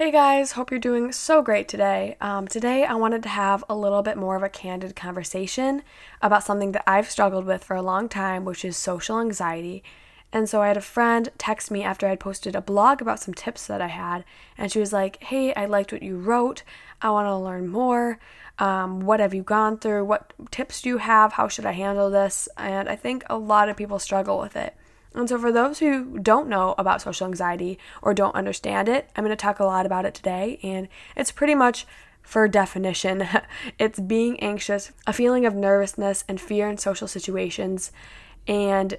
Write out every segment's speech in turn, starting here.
Hey guys, hope you're doing so great today. Um, today, I wanted to have a little bit more of a candid conversation about something that I've struggled with for a long time, which is social anxiety. And so I had a friend text me after I had posted a blog about some tips that I had, and she was like, Hey, I liked what you wrote. I want to learn more. Um, what have you gone through? What tips do you have? How should I handle this? And I think a lot of people struggle with it. And so, for those who don't know about social anxiety or don't understand it, I'm going to talk a lot about it today. And it's pretty much, for definition, it's being anxious, a feeling of nervousness and fear in social situations. And,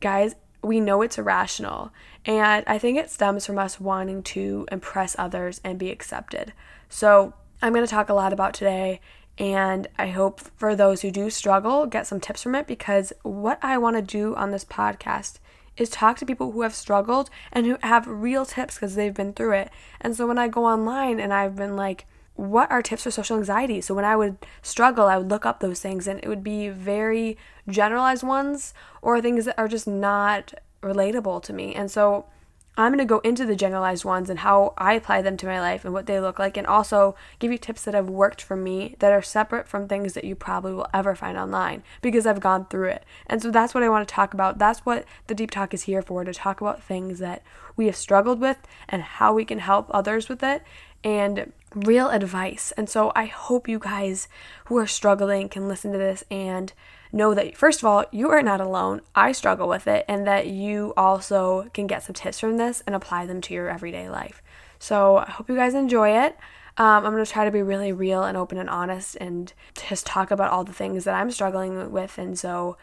guys, we know it's irrational. And I think it stems from us wanting to impress others and be accepted. So, I'm going to talk a lot about today and I hope for those who do struggle, get some tips from it because what I want to do on this podcast is talk to people who have struggled and who have real tips because they've been through it. And so when I go online and I've been like, what are tips for social anxiety? So when I would struggle, I would look up those things and it would be very generalized ones or things that are just not relatable to me. And so I'm going to go into the generalized ones and how I apply them to my life and what they look like, and also give you tips that have worked for me that are separate from things that you probably will ever find online because I've gone through it. And so that's what I want to talk about. That's what the Deep Talk is here for to talk about things that we have struggled with and how we can help others with it and real advice. And so I hope you guys who are struggling can listen to this and know that, first of all, you are not alone. I struggle with it, and that you also can get some tips from this and apply them to your everyday life. So I hope you guys enjoy it. Um, I'm going to try to be really real and open and honest and just talk about all the things that I'm struggling with and so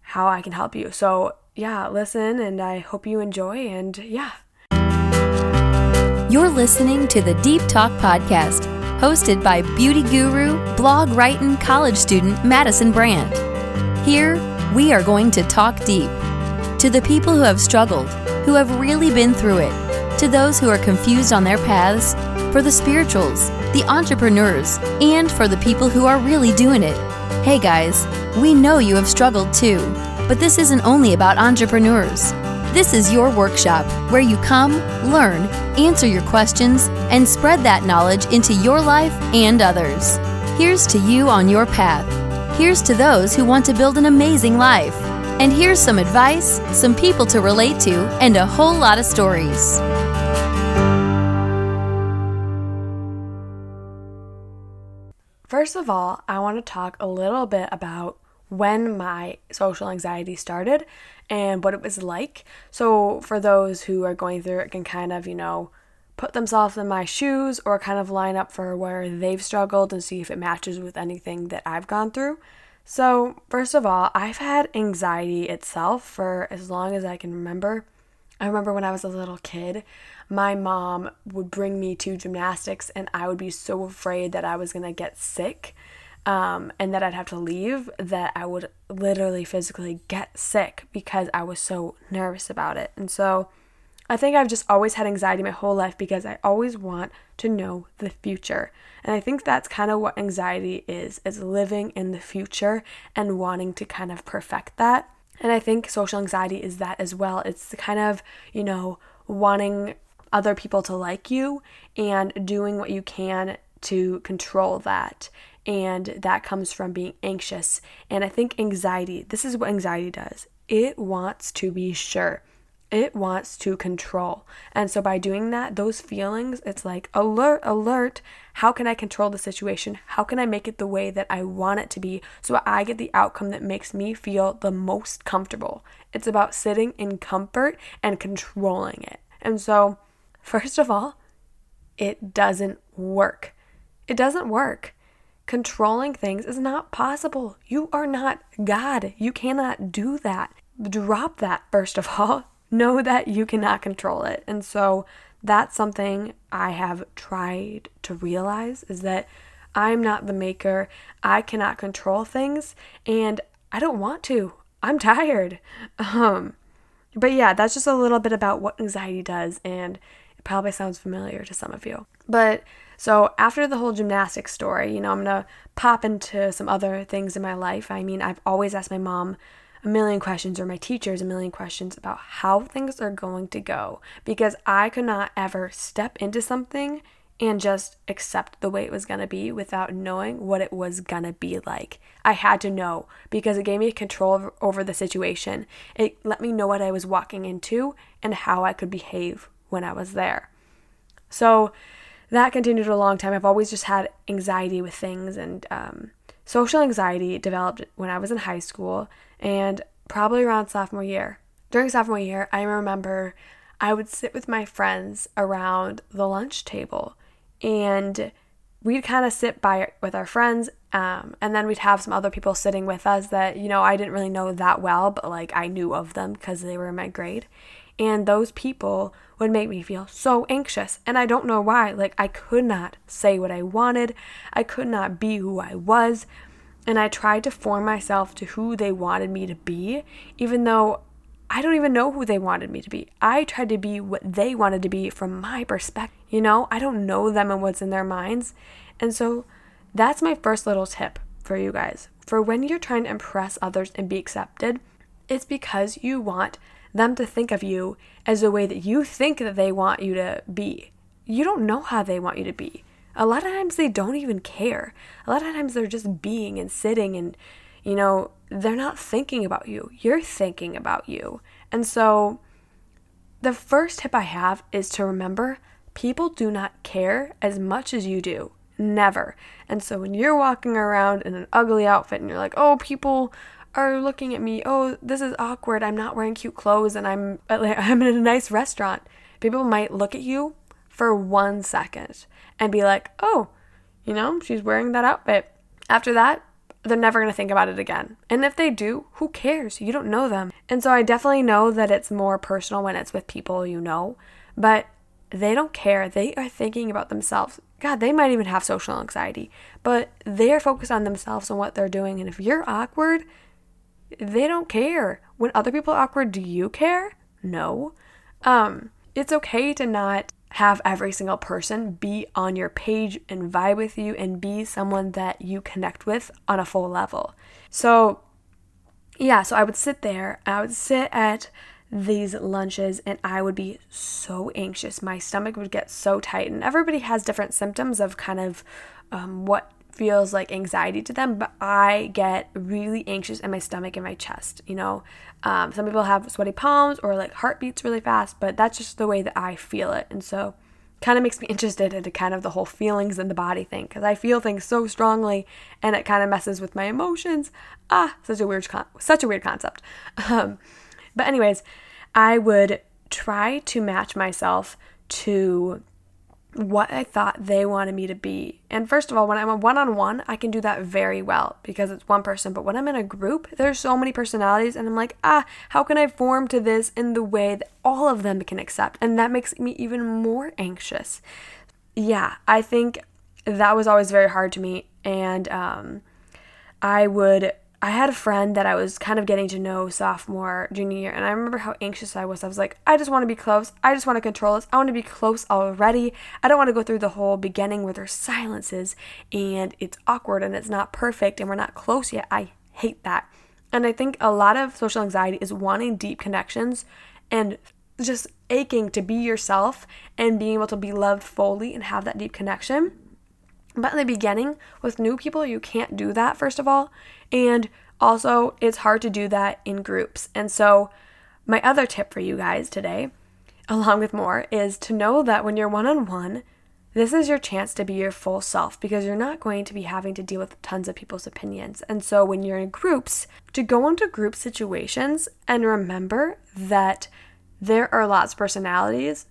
how I can help you. So, yeah, listen and I hope you enjoy. And yeah. You're listening to the Deep Talk Podcast, hosted by beauty guru, blog writing college student Madison Brandt. Here, we are going to talk deep. To the people who have struggled, who have really been through it, to those who are confused on their paths, for the spirituals, the entrepreneurs, and for the people who are really doing it. Hey guys, we know you have struggled too, but this isn't only about entrepreneurs. This is your workshop where you come, learn, answer your questions, and spread that knowledge into your life and others. Here's to you on your path Here's to those who want to build an amazing life. And here's some advice, some people to relate to, and a whole lot of stories. First of all, I want to talk a little bit about when my social anxiety started and what it was like. So, for those who are going through it, can kind of, you know, put themselves in my shoes or kind of line up for where they've struggled and see if it matches with anything that I've gone through. So, first of all, I've had anxiety itself for as long as I can remember. I remember when I was a little kid, my mom would bring me to gymnastics, and I would be so afraid that I was gonna get sick um, and that I'd have to leave that I would literally physically get sick because I was so nervous about it. And so, I think I've just always had anxiety my whole life because I always want to know the future. And I think that's kind of what anxiety is, is living in the future and wanting to kind of perfect that. And I think social anxiety is that as well. It's kind of, you know, wanting other people to like you and doing what you can to control that. And that comes from being anxious. And I think anxiety, this is what anxiety does it wants to be sure it wants to control. And so by doing that, those feelings, it's like alert, alert. How can I control the situation? How can I make it the way that I want it to be so I get the outcome that makes me feel the most comfortable? It's about sitting in comfort and controlling it. And so, first of all, it doesn't work. It doesn't work. Controlling things is not possible. You are not God. You cannot do that. Drop that, first of all know that you cannot control it. And so that's something I have tried to realize is that I'm not the maker. I cannot control things and I don't want to. I'm tired. Um but yeah, that's just a little bit about what anxiety does and it probably sounds familiar to some of you. But so after the whole gymnastics story, you know, I'm going to pop into some other things in my life. I mean, I've always asked my mom a million questions, or my teachers a million questions about how things are going to go because I could not ever step into something and just accept the way it was going to be without knowing what it was going to be like. I had to know because it gave me control over the situation. It let me know what I was walking into and how I could behave when I was there. So that continued a long time. I've always just had anxiety with things, and um, social anxiety developed when I was in high school and probably around sophomore year. During sophomore year, I remember I would sit with my friends around the lunch table and we'd kind of sit by with our friends um, and then we'd have some other people sitting with us that you know i didn't really know that well but like i knew of them because they were in my grade. And those people would make me feel so anxious and i don't know why. Like i could not say what i wanted. I could not be who i was and i tried to form myself to who they wanted me to be even though I don't even know who they wanted me to be. I tried to be what they wanted to be from my perspective. You know, I don't know them and what's in their minds. And so that's my first little tip for you guys. For when you're trying to impress others and be accepted, it's because you want them to think of you as the way that you think that they want you to be. You don't know how they want you to be. A lot of times they don't even care. A lot of times they're just being and sitting and you know, they're not thinking about you. You're thinking about you. And so the first tip I have is to remember people do not care as much as you do. Never. And so when you're walking around in an ugly outfit and you're like, oh, people are looking at me, oh, this is awkward. I'm not wearing cute clothes and I'm I'm in a nice restaurant. People might look at you for one second and be like, oh, you know, she's wearing that outfit. After that, they're never going to think about it again. And if they do, who cares? You don't know them. And so I definitely know that it's more personal when it's with people you know, but they don't care. They are thinking about themselves. God, they might even have social anxiety, but they're focused on themselves and what they're doing. And if you're awkward, they don't care. When other people are awkward, do you care? No. Um, it's okay to not have every single person be on your page and vibe with you and be someone that you connect with on a full level. So, yeah, so I would sit there, I would sit at these lunches and I would be so anxious. My stomach would get so tight, and everybody has different symptoms of kind of um, what feels like anxiety to them, but I get really anxious in my stomach and my chest. You know, um, some people have sweaty palms or like heartbeats really fast, but that's just the way that I feel it. And so, kind of makes me interested into kind of the whole feelings and the body thing because I feel things so strongly and it kind of messes with my emotions. Ah, such a weird, con- such a weird concept. Um, but anyways, I would try to match myself to what I thought they wanted me to be. And first of all, when I'm a one on one, I can do that very well because it's one person. But when I'm in a group, there's so many personalities, and I'm like, ah, how can I form to this in the way that all of them can accept? And that makes me even more anxious. Yeah, I think that was always very hard to me. And um, I would I had a friend that I was kind of getting to know sophomore, junior year, and I remember how anxious I was. I was like, I just want to be close. I just want to control this. I want to be close already. I don't want to go through the whole beginning where there's silences and it's awkward and it's not perfect and we're not close yet. I hate that. And I think a lot of social anxiety is wanting deep connections and just aching to be yourself and being able to be loved fully and have that deep connection. But in the beginning, with new people, you can't do that, first of all. And also, it's hard to do that in groups. And so, my other tip for you guys today, along with more, is to know that when you're one on one, this is your chance to be your full self because you're not going to be having to deal with tons of people's opinions. And so, when you're in groups, to go into group situations and remember that there are lots of personalities,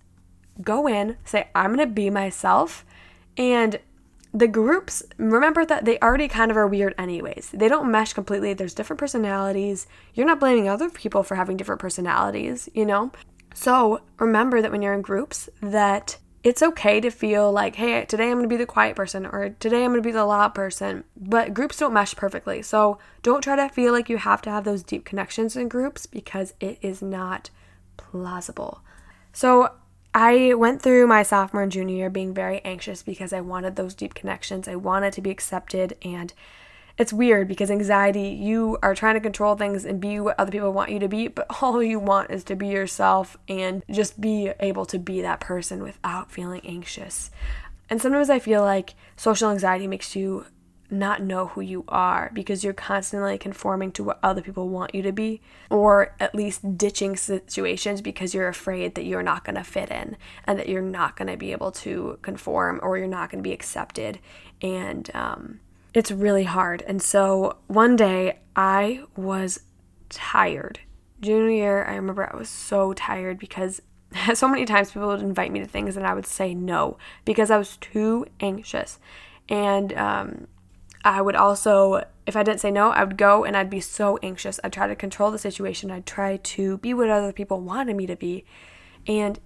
go in, say, I'm going to be myself, and the groups, remember that they already kind of are weird anyways. They don't mesh completely. There's different personalities. You're not blaming other people for having different personalities, you know? So, remember that when you're in groups that it's okay to feel like, hey, today I'm going to be the quiet person or today I'm going to be the loud person, but groups don't mesh perfectly. So, don't try to feel like you have to have those deep connections in groups because it is not plausible. So, I went through my sophomore and junior year being very anxious because I wanted those deep connections. I wanted to be accepted and it's weird because anxiety, you are trying to control things and be what other people want you to be, but all you want is to be yourself and just be able to be that person without feeling anxious. And sometimes I feel like social anxiety makes you not know who you are because you're constantly conforming to what other people want you to be, or at least ditching situations because you're afraid that you're not going to fit in and that you're not going to be able to conform or you're not going to be accepted. And um, it's really hard. And so one day I was tired. Junior year, I remember I was so tired because so many times people would invite me to things and I would say no because I was too anxious. And um, I would also, if I didn't say no, I would go and I'd be so anxious. I'd try to control the situation. I'd try to be what other people wanted me to be. And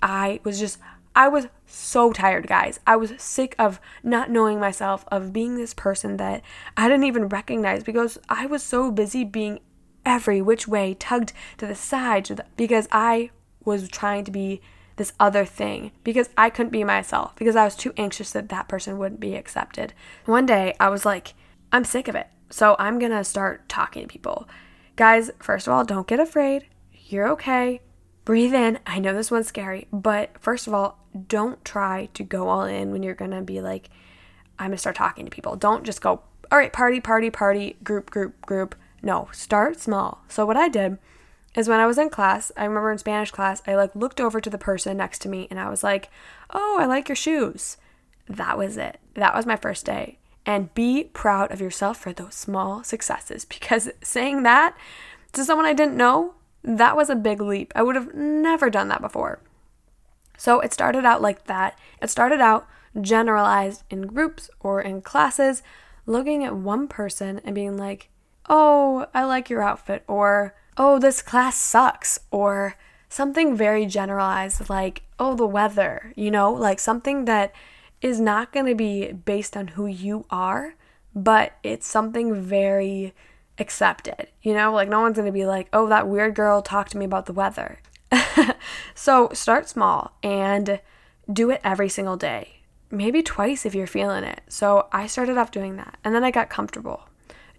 I was just, I was so tired, guys. I was sick of not knowing myself, of being this person that I didn't even recognize because I was so busy being every which way, tugged to the side, because I was trying to be this other thing because I couldn't be myself because I was too anxious that that person wouldn't be accepted. One day I was like, I'm sick of it. So I'm going to start talking to people. Guys, first of all, don't get afraid. You're okay. Breathe in. I know this one's scary, but first of all, don't try to go all in when you're going to be like, I'm going to start talking to people. Don't just go, all right, party, party, party, group, group, group. No, start small. So what I did is when I was in class, I remember in Spanish class, I like looked over to the person next to me and I was like, "Oh, I like your shoes." That was it. That was my first day. And be proud of yourself for those small successes because saying that to someone I didn't know, that was a big leap. I would have never done that before. So it started out like that. It started out generalized in groups or in classes, looking at one person and being like, "Oh, I like your outfit," or oh, this class sucks, or something very generalized like, oh, the weather, you know, like something that is not going to be based on who you are, but it's something very accepted, you know, like no one's going to be like, oh, that weird girl talked to me about the weather. so start small and do it every single day, maybe twice if you're feeling it. So I started off doing that, and then I got comfortable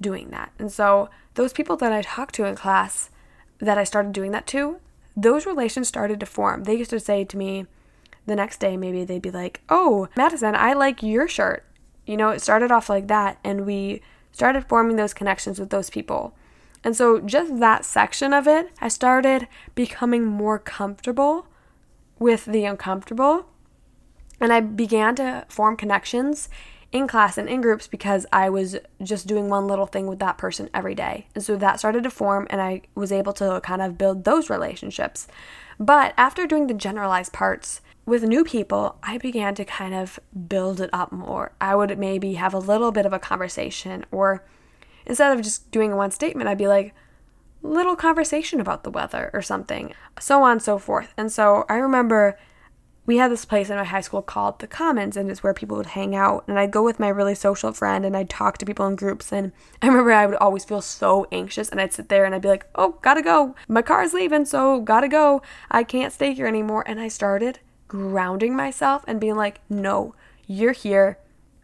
doing that. And so those people that I talked to in class that I started doing that to, those relations started to form. They used to say to me the next day, maybe they'd be like, Oh, Madison, I like your shirt. You know, it started off like that, and we started forming those connections with those people. And so, just that section of it, I started becoming more comfortable with the uncomfortable. And I began to form connections in class and in groups because I was just doing one little thing with that person every day. And so that started to form, and I was able to kind of build those relationships. But after doing the generalized parts, with new people, I began to kind of build it up more. I would maybe have a little bit of a conversation, or instead of just doing one statement, I'd be like, little conversation about the weather or something, so on and so forth. And so I remember we had this place in my high school called the Commons, and it's where people would hang out. And I'd go with my really social friend, and I'd talk to people in groups. And I remember I would always feel so anxious, and I'd sit there and I'd be like, "Oh, gotta go. My car's leaving, so gotta go. I can't stay here anymore." And I started grounding myself and being like, "No, you're here.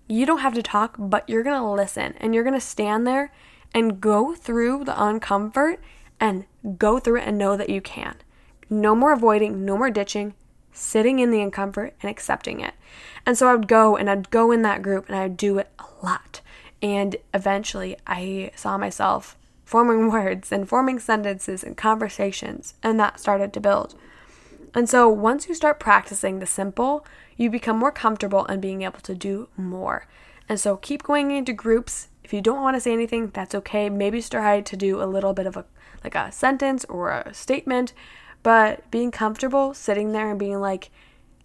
You don't have to talk, but you're gonna listen, and you're gonna stand there and go through the uncomfort and go through it and know that you can." No more avoiding, no more ditching sitting in the uncomfort and accepting it. And so I would go and I'd go in that group and I'd do it a lot. And eventually I saw myself forming words and forming sentences and conversations, and that started to build. And so once you start practicing the simple, you become more comfortable and being able to do more. And so keep going into groups. If you don't want to say anything, that's okay. Maybe try to do a little bit of a like a sentence or a statement but being comfortable sitting there and being like,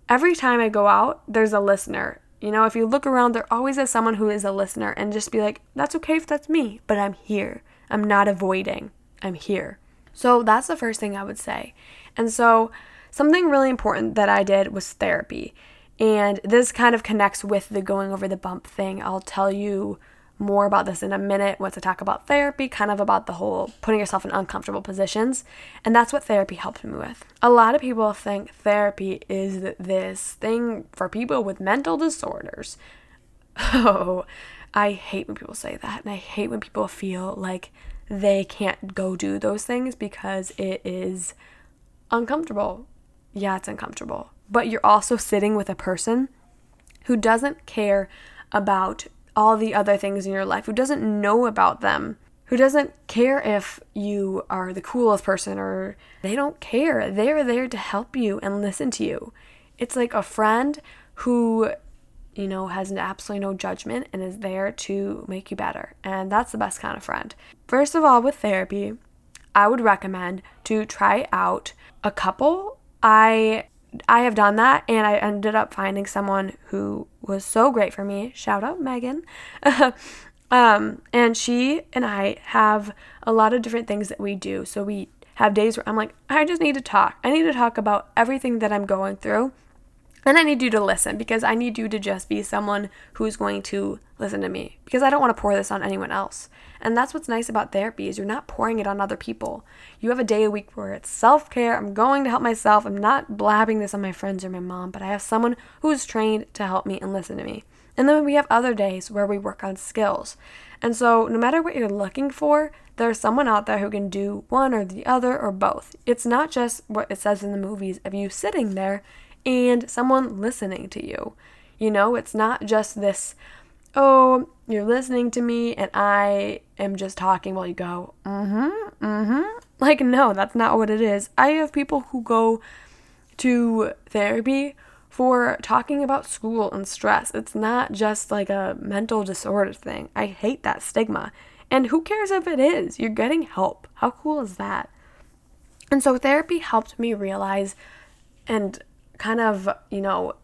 every time I go out, there's a listener. You know, if you look around, there always is someone who is a listener, and just be like, that's okay if that's me, but I'm here. I'm not avoiding, I'm here. So that's the first thing I would say. And so, something really important that I did was therapy. And this kind of connects with the going over the bump thing. I'll tell you more about this in a minute once I talk about therapy, kind of about the whole putting yourself in uncomfortable positions. And that's what therapy helped me with. A lot of people think therapy is this thing for people with mental disorders. Oh, I hate when people say that. And I hate when people feel like they can't go do those things because it is uncomfortable. Yeah, it's uncomfortable. But you're also sitting with a person who doesn't care about all the other things in your life, who doesn't know about them, who doesn't care if you are the coolest person or they don't care. They're there to help you and listen to you. It's like a friend who, you know, has absolutely no judgment and is there to make you better. And that's the best kind of friend. First of all, with therapy, I would recommend to try out a couple. I I have done that and I ended up finding someone who was so great for me. Shout out Megan. um, and she and I have a lot of different things that we do. So we have days where I'm like, I just need to talk. I need to talk about everything that I'm going through. And I need you to listen because I need you to just be someone who's going to listen to me because I don't want to pour this on anyone else. And that's what's nice about therapy is you're not pouring it on other people. You have a day a week where it's self-care. I'm going to help myself. I'm not blabbing this on my friends or my mom, but I have someone who is trained to help me and listen to me. And then we have other days where we work on skills. And so no matter what you're looking for, there's someone out there who can do one or the other or both. It's not just what it says in the movies of you sitting there and someone listening to you. You know, it's not just this, oh, you're listening to me and I am just talking while you go, mm hmm, mm hmm. Like, no, that's not what it is. I have people who go to therapy for talking about school and stress. It's not just like a mental disorder thing. I hate that stigma. And who cares if it is? You're getting help. How cool is that? And so therapy helped me realize and kind of, you know,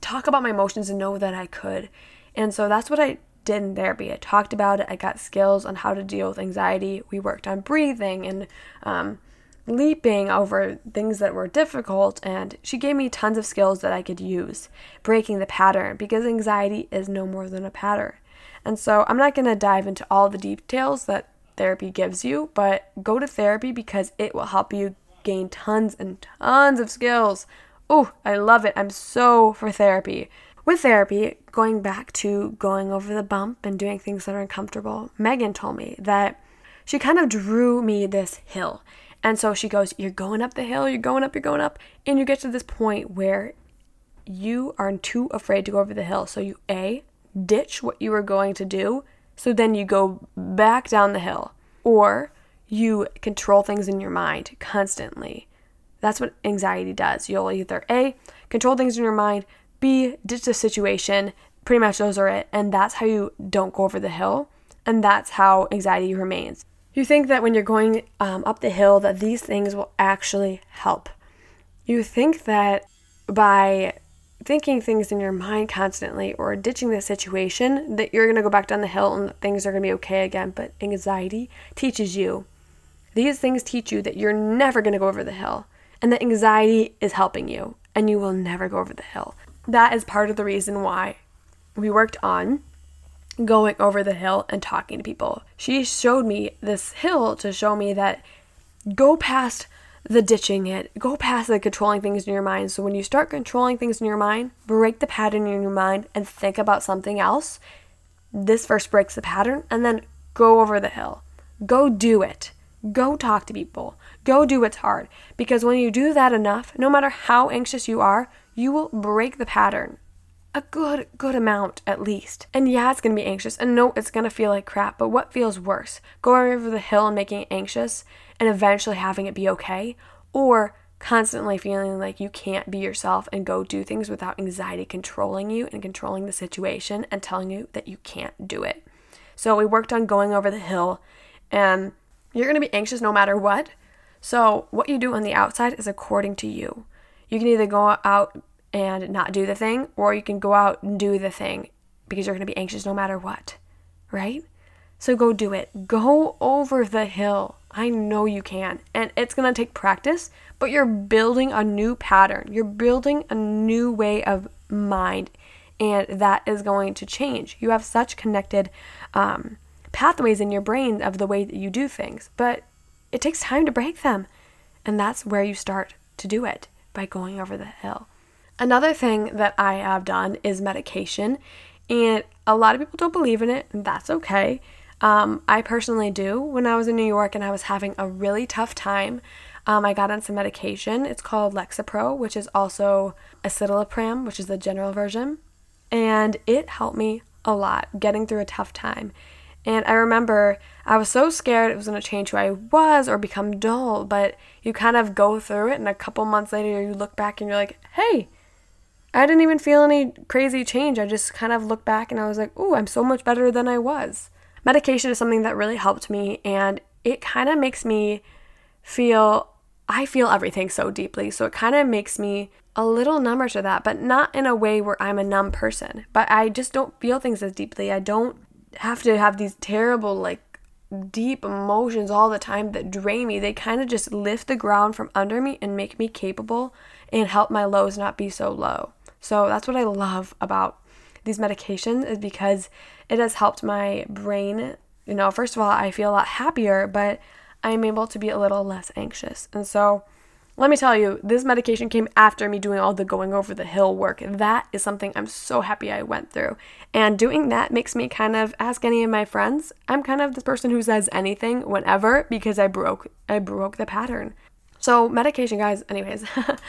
talk about my emotions and know that I could. And so that's what I did in therapy. I talked about it. I got skills on how to deal with anxiety. We worked on breathing and um, leaping over things that were difficult. And she gave me tons of skills that I could use, breaking the pattern because anxiety is no more than a pattern. And so I'm not going to dive into all the details that therapy gives you, but go to therapy because it will help you gain tons and tons of skills Oh, I love it. I'm so for therapy. With therapy, going back to going over the bump and doing things that are uncomfortable, Megan told me that she kind of drew me this hill. And so she goes, You're going up the hill, you're going up, you're going up. And you get to this point where you are too afraid to go over the hill. So you A, ditch what you were going to do. So then you go back down the hill. Or you control things in your mind constantly. That's what anxiety does. You'll either A, control things in your mind, B, ditch the situation. Pretty much those are it. And that's how you don't go over the hill. And that's how anxiety remains. You think that when you're going um, up the hill that these things will actually help. You think that by thinking things in your mind constantly or ditching the situation that you're going to go back down the hill and things are going to be okay again. But anxiety teaches you. These things teach you that you're never going to go over the hill and that anxiety is helping you and you will never go over the hill. That is part of the reason why we worked on going over the hill and talking to people. She showed me this hill to show me that go past the ditching it, go past the controlling things in your mind. So when you start controlling things in your mind, break the pattern in your mind and think about something else. This first breaks the pattern and then go over the hill. Go do it. Go talk to people. Go do what's hard. Because when you do that enough, no matter how anxious you are, you will break the pattern. A good, good amount at least. And yeah, it's gonna be anxious. And no, it's gonna feel like crap. But what feels worse? Going over the hill and making it anxious and eventually having it be okay? Or constantly feeling like you can't be yourself and go do things without anxiety controlling you and controlling the situation and telling you that you can't do it. So we worked on going over the hill and you're to be anxious no matter what. So, what you do on the outside is according to you. You can either go out and not do the thing, or you can go out and do the thing because you're going to be anxious no matter what, right? So, go do it. Go over the hill. I know you can. And it's going to take practice, but you're building a new pattern. You're building a new way of mind, and that is going to change. You have such connected um, pathways in your brain of the way that you do things, but it takes time to break them. And that's where you start to do it by going over the hill. Another thing that I have done is medication. And a lot of people don't believe in it, and that's okay. Um, I personally do. When I was in New York and I was having a really tough time, um, I got on some medication. It's called Lexapro, which is also escitalopram, which is the general version. And it helped me a lot getting through a tough time. And I remember I was so scared it was going to change who I was or become dull, but you kind of go through it, and a couple months later, you look back and you're like, hey, I didn't even feel any crazy change. I just kind of looked back and I was like, ooh, I'm so much better than I was. Medication is something that really helped me, and it kind of makes me feel I feel everything so deeply. So it kind of makes me a little number to that, but not in a way where I'm a numb person. But I just don't feel things as deeply. I don't have to have these terrible, like, deep emotions all the time that drain me. They kind of just lift the ground from under me and make me capable and help my lows not be so low. So that's what I love about these medications is because it has helped my brain. You know, first of all, I feel a lot happier, but I'm able to be a little less anxious. And so let me tell you, this medication came after me doing all the going over the hill work. That is something I'm so happy I went through. And doing that makes me kind of ask any of my friends. I'm kind of the person who says anything whenever because I broke I broke the pattern. So medication guys, anyways,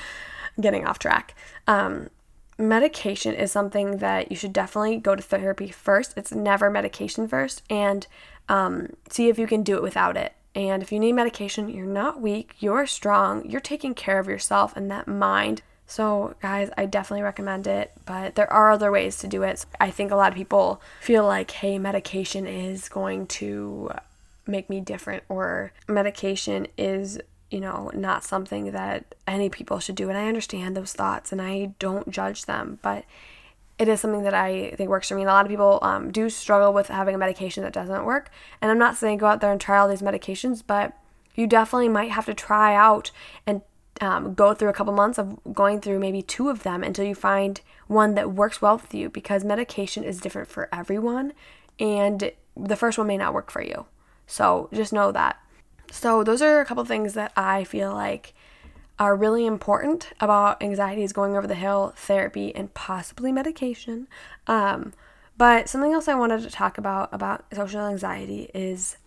getting off track. Um, medication is something that you should definitely go to therapy first. It's never medication first and um, see if you can do it without it. And if you need medication, you're not weak, you're strong, you're taking care of yourself and that mind. So, guys, I definitely recommend it, but there are other ways to do it. I think a lot of people feel like, hey, medication is going to make me different, or medication is, you know, not something that any people should do. And I understand those thoughts and I don't judge them, but it is something that I think works for me. And a lot of people um, do struggle with having a medication that doesn't work. And I'm not saying go out there and try all these medications, but you definitely might have to try out and um, go through a couple months of going through maybe two of them until you find one that works well with you because medication is different for everyone and the first one may not work for you. So just know that. So, those are a couple things that I feel like are really important about anxiety is going over the hill, therapy, and possibly medication. Um, but something else I wanted to talk about about social anxiety is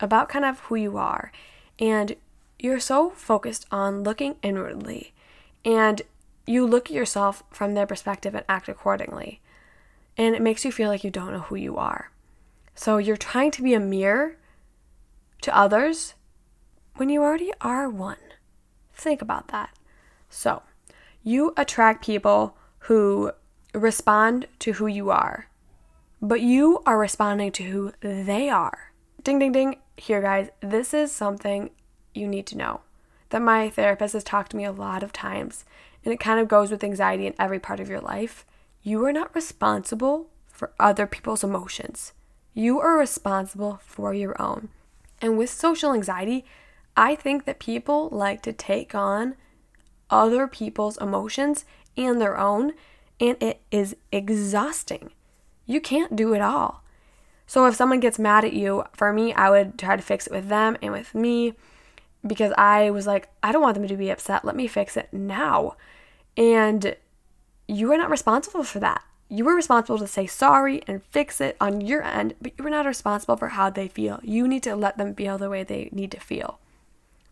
about kind of who you are. And you're so focused on looking inwardly, and you look at yourself from their perspective and act accordingly. And it makes you feel like you don't know who you are. So you're trying to be a mirror to others when you already are one. Think about that. So, you attract people who respond to who you are, but you are responding to who they are. Ding, ding, ding. Here, guys, this is something you need to know that my therapist has talked to me a lot of times, and it kind of goes with anxiety in every part of your life. You are not responsible for other people's emotions, you are responsible for your own. And with social anxiety, I think that people like to take on other people's emotions and their own, and it is exhausting. You can't do it all. So if someone gets mad at you, for me, I would try to fix it with them and with me because I was like, I don't want them to be upset. Let me fix it now. And you are not responsible for that. You were responsible to say sorry and fix it on your end, but you were not responsible for how they feel. You need to let them feel the way they need to feel.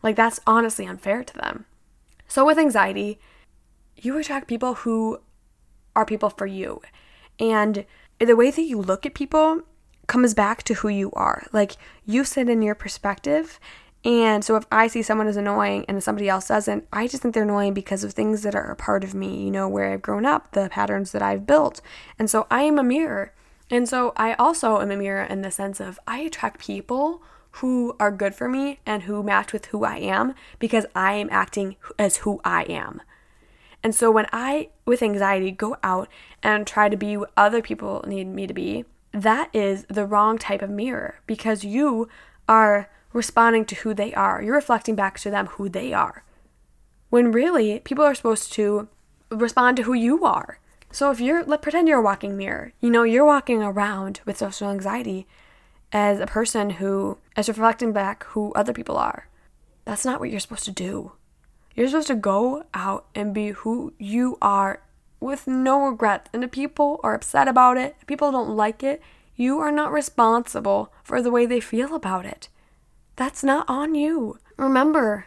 Like, that's honestly unfair to them. So, with anxiety, you attract people who are people for you. And the way that you look at people comes back to who you are. Like, you sit in your perspective. And so, if I see someone as annoying and somebody else doesn't, I just think they're annoying because of things that are a part of me, you know, where I've grown up, the patterns that I've built. And so, I am a mirror. And so, I also am a mirror in the sense of I attract people who are good for me and who match with who I am because I am acting as who I am. And so when I, with anxiety, go out and try to be what other people need me to be, that is the wrong type of mirror because you are responding to who they are. You're reflecting back to them who they are. When really, people are supposed to respond to who you are. So if you're, let pretend you're a walking mirror. You know, you're walking around with social anxiety as a person who is reflecting back who other people are. That's not what you're supposed to do. You're supposed to go out and be who you are with no regret. And if people are upset about it, if people don't like it, you are not responsible for the way they feel about it. That's not on you. Remember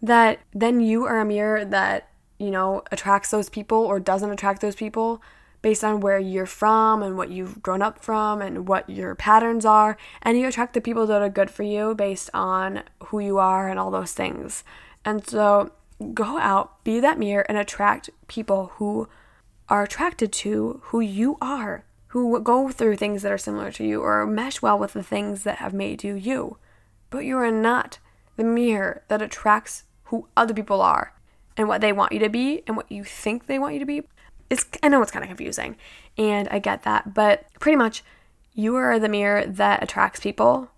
that then you are a mirror that, you know, attracts those people or doesn't attract those people based on where you're from and what you've grown up from and what your patterns are. And you attract the people that are good for you based on who you are and all those things. And so go out, be that mirror, and attract people who are attracted to who you are, who go through things that are similar to you or mesh well with the things that have made you you. But you are not the mirror that attracts who other people are and what they want you to be and what you think they want you to be. It's, I know it's kind of confusing, and I get that, but pretty much you are the mirror that attracts people.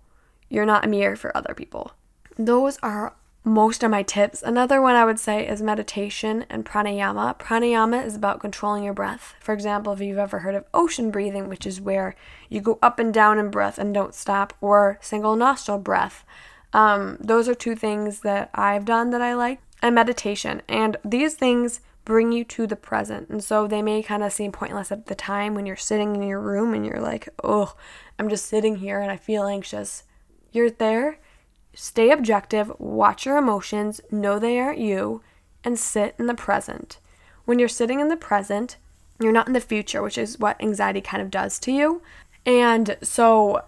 You're not a mirror for other people. Those are most of my tips. Another one I would say is meditation and pranayama. Pranayama is about controlling your breath. For example, if you've ever heard of ocean breathing, which is where you go up and down in breath and don't stop, or single nostril breath. Um, those are two things that I've done that I like. And meditation. And these things bring you to the present. And so they may kind of seem pointless at the time when you're sitting in your room and you're like, oh, I'm just sitting here and I feel anxious. You're there Stay objective, watch your emotions, know they aren't you, and sit in the present. When you're sitting in the present, you're not in the future, which is what anxiety kind of does to you. And so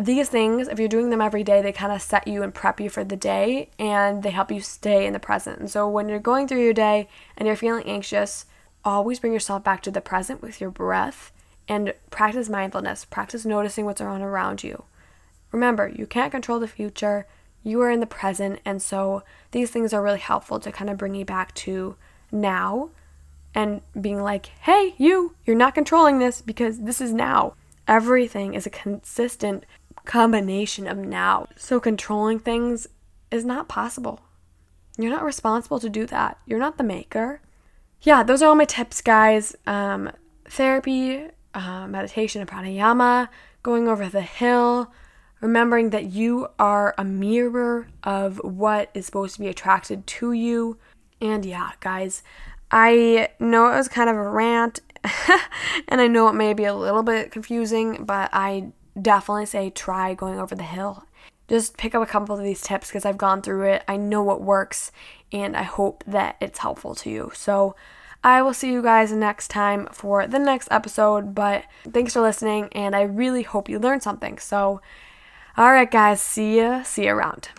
these things, if you're doing them every day, they kind of set you and prep you for the day and they help you stay in the present. And so when you're going through your day and you're feeling anxious, always bring yourself back to the present with your breath and practice mindfulness. Practice noticing what's on around you. Remember, you can't control the future you are in the present. And so these things are really helpful to kind of bring you back to now and being like, hey, you, you're not controlling this because this is now. Everything is a consistent combination of now. So controlling things is not possible. You're not responsible to do that. You're not the maker. Yeah, those are all my tips, guys. Um, therapy, uh, meditation, pranayama, going over the hill, remembering that you are a mirror of what is supposed to be attracted to you. And yeah, guys, I know it was kind of a rant, and I know it may be a little bit confusing, but I definitely say try going over the hill. Just pick up a couple of these tips because I've gone through it. I know what works, and I hope that it's helpful to you. So, I will see you guys next time for the next episode. But thanks for listening, and I really hope you learned something. So, all right, guys, see ya. See you around.